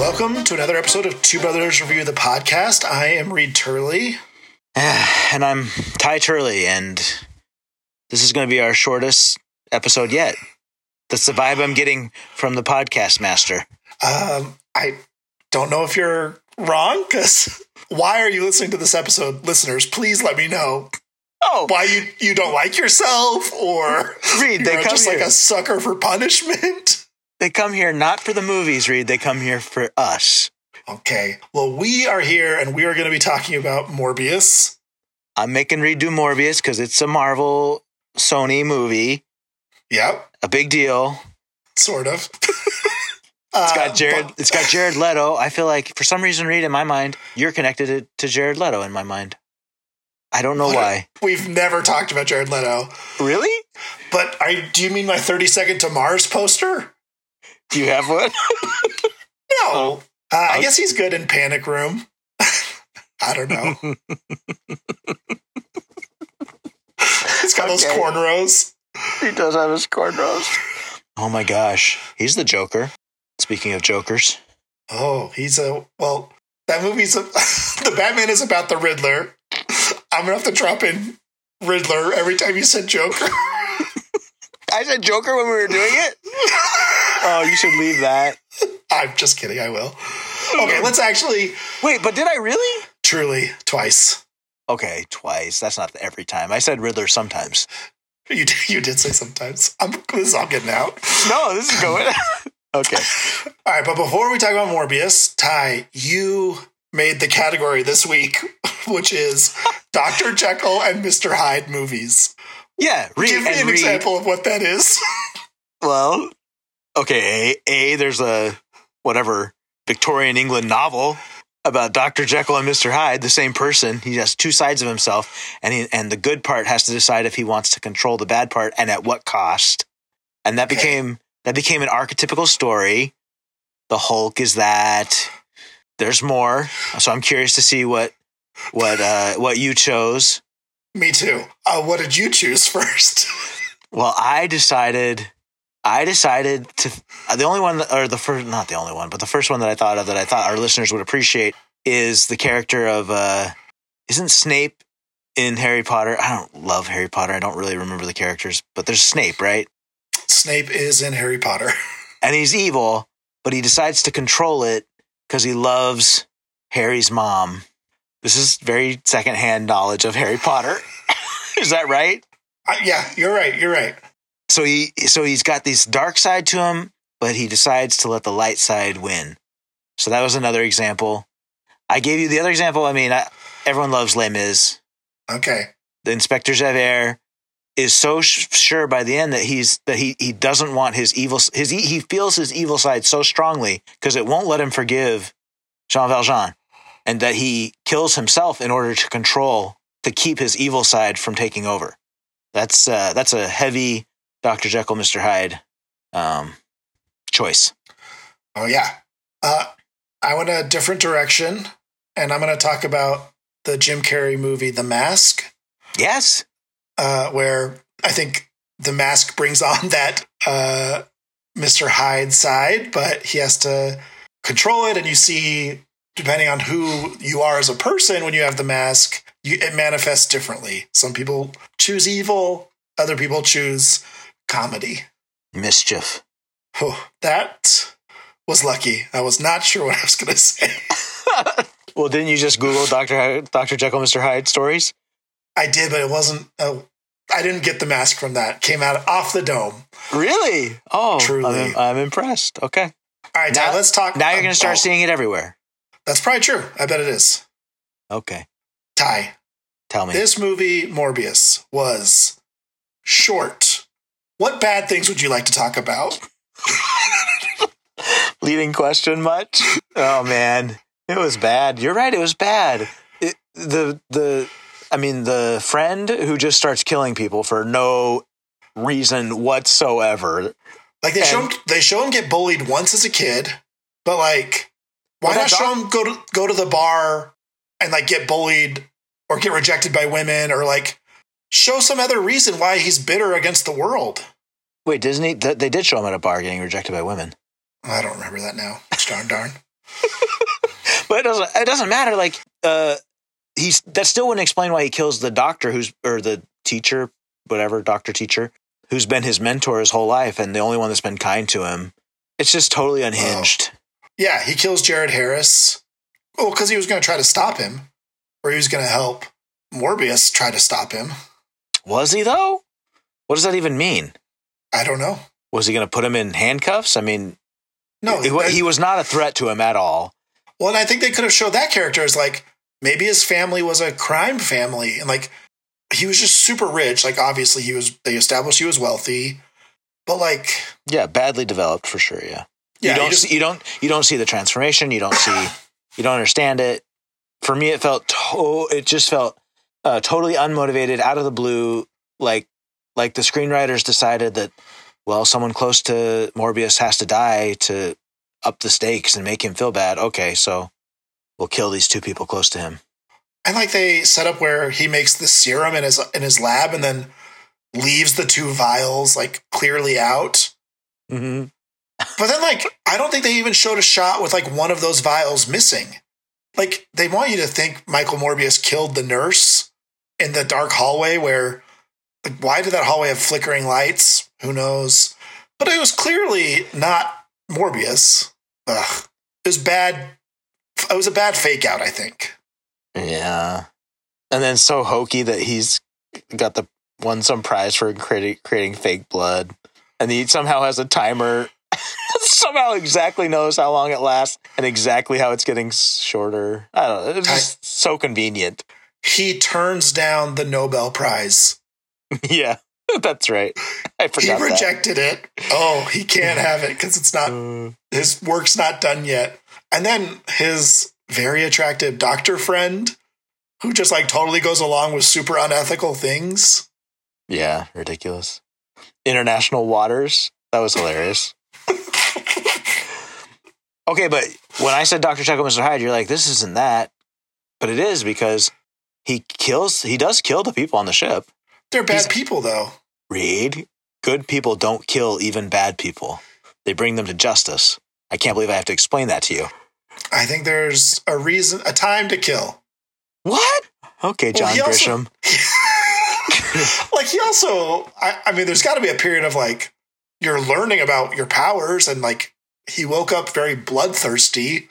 Welcome to another episode of Two Brothers Review the Podcast. I am Reed Turley. and I'm Ty Turley, and this is going to be our shortest episode yet. That's the vibe I'm getting from the podcast master. Um, I don't know if you're wrong because why are you listening to this episode, listeners? Please let me know Oh, why you you don't like yourself or Reed, they come just here. like a sucker for punishment. They come here not for the movies, Reed. They come here for us. Okay, well we are here and we are going to be talking about Morbius. I'm making Reed do Morbius because it's a Marvel Sony movie, Yep, a big deal. sort of. It's got uh, Jared. but- It's got Jared Leto. I feel like for some reason, Reed, in my mind, you're connected to- Jared Leto in my mind. I don't know why. We've never talked about Jared Leto, Really? but I, do you mean my 30 second to Mars poster? Do you have one? No. Uh, I guess he's good in Panic Room. I don't know. He's got those Okay. cornrows. He does have his cornrows. Oh my gosh, he's the Joker. Speaking of Jokers, Oh, he's a well. That movie's a, the Batman is about the Riddler. I'm gonna have to drop in Riddler every time you said Joker. I said Joker when we were doing it. Oh, you should leave that. I'm just kidding. I will. Okay, let's actually Wait, but did I really? truly twice. Okay, twice. That's not every time. I said Riddler sometimes. You did, you did say sometimes. I'm this is all getting out. No, this is going. okay. All right, but before we talk about Morbius, Ty, you made the category this week, which is Dr. Jekyll and Mr. Hyde movies. Yeah, read Give me an read. example of what that is. Well, okay. A, a there's a whatever Victorian England novel about Dr. Jekyll and Mr. Hyde, the same person. He has two sides of himself, and he, and the good part has to decide if he wants to control the bad part and at what cost. And that Okay. became that became an archetypical story. The Hulk is that. There's more, so I'm curious to see what what uh, what you chose. Me too. Uh, what did you choose first? Well, I decided, I decided to uh, the only one, that, or the first, not the only one, but the first one that I thought of that I thought our listeners would appreciate is the character of, uh, isn't Snape in Harry Potter? I don't love Harry Potter. I don't really remember the characters, but there's Snape, right? Snape is in Harry Potter. And he's evil, but he decides to control it because he loves Harry's mom. This is very secondhand knowledge of Harry Potter. is that right? Uh, yeah, you're right. You're right. So he so he's got this dark side to him, but he decides to let the light side win. So that was another example. I gave you the other example. I mean, I, everyone loves Les Mis. Okay. The Inspector Javert is so sh- sure by the end that he's that he he doesn't want his evil his he feels his evil side so strongly because it won't let him forgive Jean Valjean, and that he kills himself in order to control to keep his evil side from taking over. That's uh, that's a heavy Doctor Jekyll, Mister Hyde um, choice. Oh, yeah. Uh, I went a different direction, and I'm going to talk about the Jim Carrey movie, The Mask. Yes, uh, where I think the mask brings on that uh, Mr. Hyde side, but he has to control it. And you see, depending on who you are as a person, when you have the mask, you, it manifests differently. Some people choose evil, other people choose comedy. mischief. Oh, that was lucky. I was not sure what I was going to say. Well, didn't you just Google Doctor Doctor Jekyll, Mister Hyde stories? I did, but it wasn't. Uh, I didn't get the mask from that. Came out off the dome. Really? Oh, Truly. I'm, I'm impressed. Okay. All right, Ty, Now- let's talk. Now you're going to start oh, seeing it everywhere. That's probably true. I bet it is. Okay. Ty, Tell me. this movie, Morbius, was short. What bad things would you like to talk about? Leading question much? oh man, it was bad. You're right. It was bad. It, the the I mean the friend who just starts killing people for no reason whatsoever. Like they show And- him, they show him get bullied once as a kid, but like, why not show him go to go to the bar and like get bullied or get rejected by women or like show some other reason why he's bitter against the world? Wait, Disney? Th- they did show him at a bar getting rejected by women. I don't remember that now. Darn darn. but it doesn't. It doesn't matter. Like, uh, he's that still wouldn't explain why he kills the doctor who's or the teacher, whatever doctor teacher who's been his mentor his whole life and the only one that's been kind to him. It's just totally unhinged. Yeah, he kills Jared Harris. Oh, because he was going to try to stop him, or he was going to help Morbius try to stop him. Was he though? What does that even mean? I don't know. Was he going to put him in handcuffs? I mean, No, he, he was not a threat to him at all. Well, and I think they could have showed that character as like maybe his family was a crime family, and like he was just super rich. Like obviously he was. They established he was wealthy, but like Yeah, badly developed for sure. Yeah. yeah, you don't he just- see, you don't you don't see the transformation. You don't see you don't understand it. For me, it felt to- it just felt uh, totally unmotivated, out of the blue. Like like the screenwriters decided that well, someone close to Morbius has to die to up the stakes and make him feel bad. Okay, so we'll kill these two people close to him. and like they set up where he makes the serum in his in his lab, and then leaves the two vials like clearly out. Mm-hmm. But then, like, I don't think they even showed a shot with like one of those vials missing. Like, they want you to think Michael Morbius killed the nurse in the dark hallway where, like, why did that hallway have flickering lights? Who knows? But it was clearly not Morbius. Ugh. It was bad. It was a bad fake out, I think. Yeah. And then so hokey that he's got the won some prize for creating creating fake blood. And he somehow has a timer. somehow exactly knows how long it lasts and exactly how it's getting shorter. I don't know. It's just so convenient. He turns down the Nobel Prize. yeah. That's right. I He forgot that. rejected it. Oh, he can't have it because it's not Uh, his work's not done yet. And then his very attractive doctor friend, who just like totally goes along with super unethical things. yeah, ridiculous. International waters. That was hilarious. okay, but when I said Dr. Jekyll, Mr. Hyde, you're like, this isn't that. But it is because he kills, he does kill the people on the ship. They're bad He's- people, though. Reed, good people don't kill even bad people. They bring them to justice. I can't believe I have to explain that to you. I think there's a reason, a time to kill. What? Okay, Well, John also- Grisham. like he also, I, I mean, there's got to be a period of like you're learning about your powers, and like he woke up very bloodthirsty.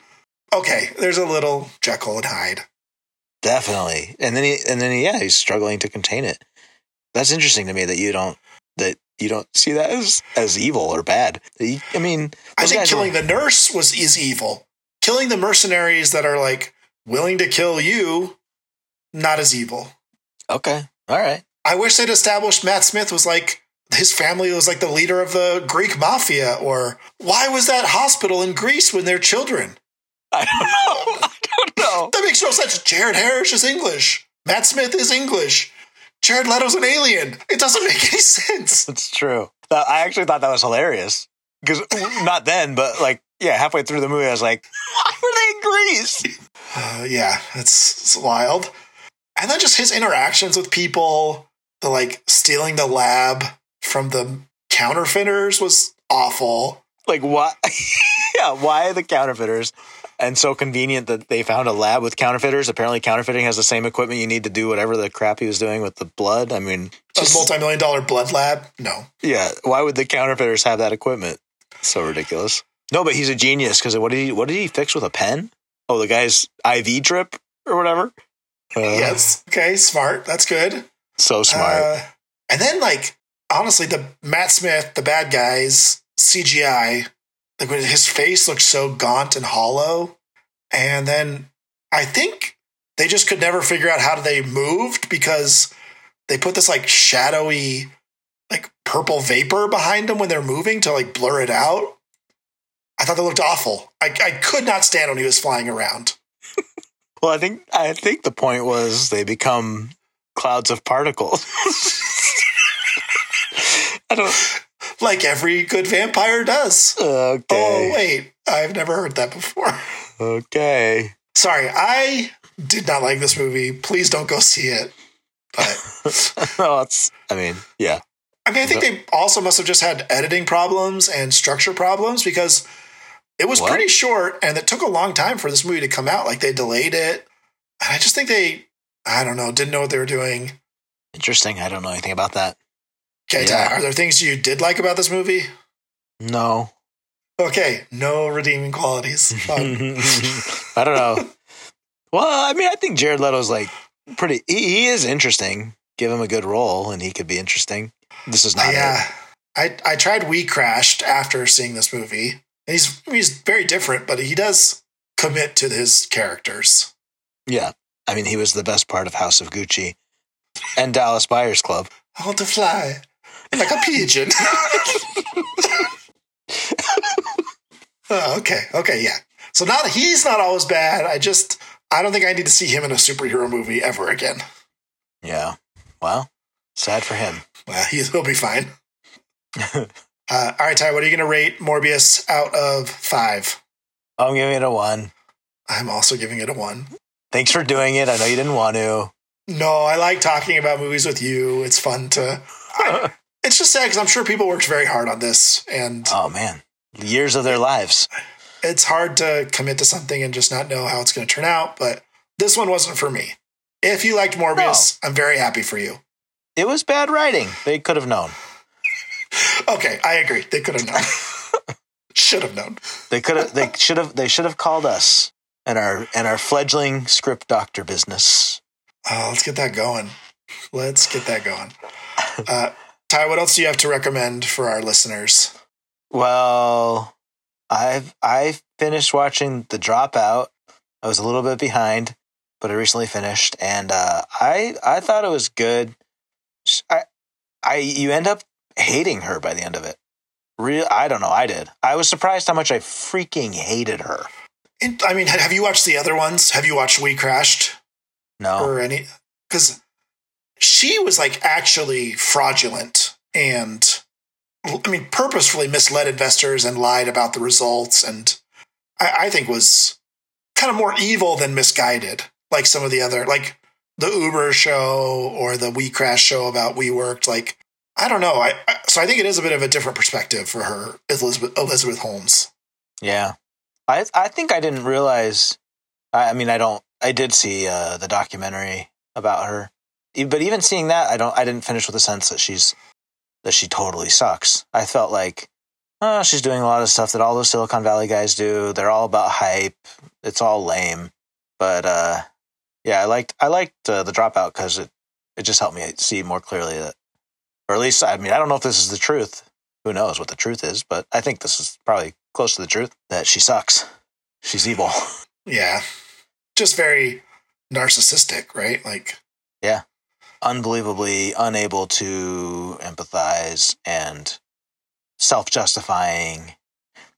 Okay, there's a little Jekyll and Hyde. Definitely. And then he and then he, yeah, he's struggling to contain it. That's interesting to me that you don't that you don't see that as as evil or bad. I mean, I think killing were- the nurse was is evil. Killing the mercenaries that are like willing to kill you, not as evil. Okay. All right. I wish they'd established Matt Smith was like his family was like the leader of the Greek mafia, or why was that hospital in Greece when they're children? I don't know. That makes no sense. Jared Harris is English. Matt Smith is English. Jared Leto's an alien. It doesn't make any sense. It's true. I actually thought that was hilarious because not then, but like yeah, halfway through the movie, I was like, why were they in Greece? Uh, yeah, it's, it's wild. And then just his interactions with people, the like stealing the lab from the counterfeiters was awful. Like why? yeah, why the counterfeiters? And so convenient that they found a lab with counterfeiters. Apparently, counterfeiting has the same equipment you need to do whatever the crap he was doing with the blood. I mean, A just- multi million dollar blood lab? No. yeah. Why would the counterfeiters have that equipment? So ridiculous. No, but he's a genius because what did he? What did he fix with a pen? Oh, the guy's IV drip or whatever. Uh, yes. Okay, smart. That's good. so smart. Uh, and then, like, honestly, the Matt Smith, the bad guys, CGI, like when his face looked so gaunt and hollow. And then I think they just could never figure out how they moved because they put this like shadowy, like purple vapor behind them when they're moving to like blur it out. I thought that looked awful. I, I could not stand when he was flying around. Well, I think I think the point was they become clouds of particles. I don't. Like every good vampire does. Oh, wait. I've never heard that before. Okay. Sorry, I did not like this movie. Please don't go see it. But no, it's. I mean, yeah. I mean, I think they also must have just had editing problems and structure problems because It was What? pretty short, and it took a long time for this movie to come out. Like they delayed it, and I just think they, I don't know, didn't know what they were doing. Interesting. I don't know anything about that. Okay, Yeah. Ty, are there things you did like about this movie? No. Okay, no redeeming qualities. I don't know. Well, I mean, I think Jared Leto's like pretty. He, he is interesting. Give him a good role, and he could be interesting. This is not it. yeah, I I tried We Crashed after seeing this movie, and he's he's very different, but he does commit to his characters. Yeah. I mean, he was the best part of House of Gucci and Dallas Buyers Club. I want to fly like a pigeon. oh, okay, okay, yeah. So not he's not always bad. I just I don't think I need to see him in a superhero movie ever again. Yeah. Well, sad for him. Well, he, he'll be fine. Uh, all right, Ty, what are you going to rate Morbius out of five? I'm giving it a one. I'm also giving it a one. Thanks for doing it. I know you didn't want to. No, I like talking about movies with you. It's fun to. I, it's just sad because I'm sure people worked very hard on this, and Oh man, years of their lives. it's hard to commit to something and just not know how it's going to turn out. But this one wasn't for me. If you liked Morbius, I'm very happy for you. It was bad writing. They could have known. Okay, I agree. They could have known. Should have known. They could have. They should have. They should have called us and our and our fledgling script doctor business. Oh, let's get that going. Let's get that going. Uh, Ty, what else do you have to recommend for our listeners? Well, I've I finished watching The Dropout. I was a little bit behind, but I recently finished, and uh, I I thought it was good. I I you end up hating her by the end of it. Real, I don't know. I did. I was surprised how much I freaking hated her. I mean, have you watched the other ones? Have you watched We Crashed No, or any? Because she was like actually fraudulent and, I mean, purposefully misled investors and lied about the results, and I, I think was kind of more evil than misguided. Like some of the other, like the Uber show or the We Crash show about We Worked. Like I don't know. I, I so I think it is a bit of a different perspective for her, Elizabeth Elizabeth Holmes. Yeah, I I think I didn't realize. I, I mean, I don't. I did see uh, the documentary about her, but even seeing that, I don't. I didn't finish with the sense that she's that she totally sucks. I felt like, oh, she's doing a lot of stuff that all those Silicon Valley guys do. They're all about hype. It's all lame. But uh, yeah, I liked I liked uh, the dropout because it it just helped me see more clearly that, or at least I mean, I don't know if this is the truth. Who knows what the truth is? But I think this is probably close to the truth that she sucks. She's evil. Yeah, just very narcissistic, right? Like unbelievably unable to empathize and self-justifying.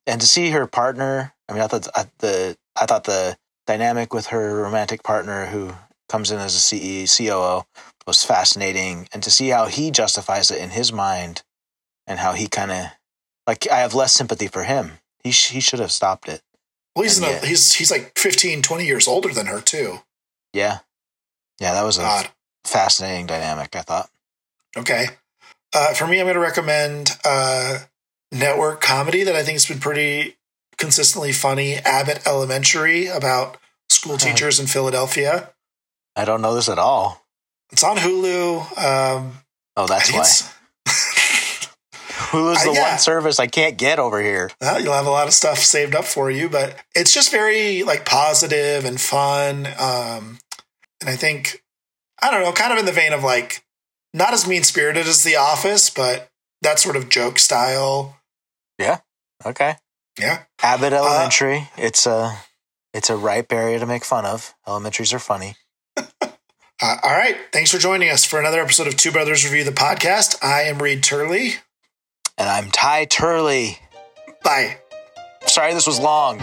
And to see her partner i mean i thought the i thought the dynamic with her romantic partner who comes in as a CE, COO was fascinating. And to see how he justifies it in his mind and how he kind of like i have less sympathy for him. He, sh- he should have stopped it. Well, he's, in a, he's, he's like 15, 20 years older than her too. yeah. Yeah that was a God. Fascinating dynamic i thought Okay. Uh, for me, I'm going to recommend uh, network comedy that I think has been pretty consistently funny. Abbott Elementary about school Uh-huh. teachers in Philadelphia. i don't know this at all It's on Hulu. Um, oh that's why Hulu's Uh, the yeah. one service I can't get over here. well, you'll have a lot of stuff saved up for you, but it's just very like positive and fun. Um, and I think I don't know, kind of in the vein of like not as mean spirited as The Office, but that sort of joke style. Yeah. Okay. Yeah. Abbott Elementary. it's a it's a ripe area to make fun of. Elementaries are funny. Uh, all right. Thanks for joining us for another episode of Two Brothers Review the podcast. I am Reed Turley. And I'm Ty Turley. Bye. Sorry this was long.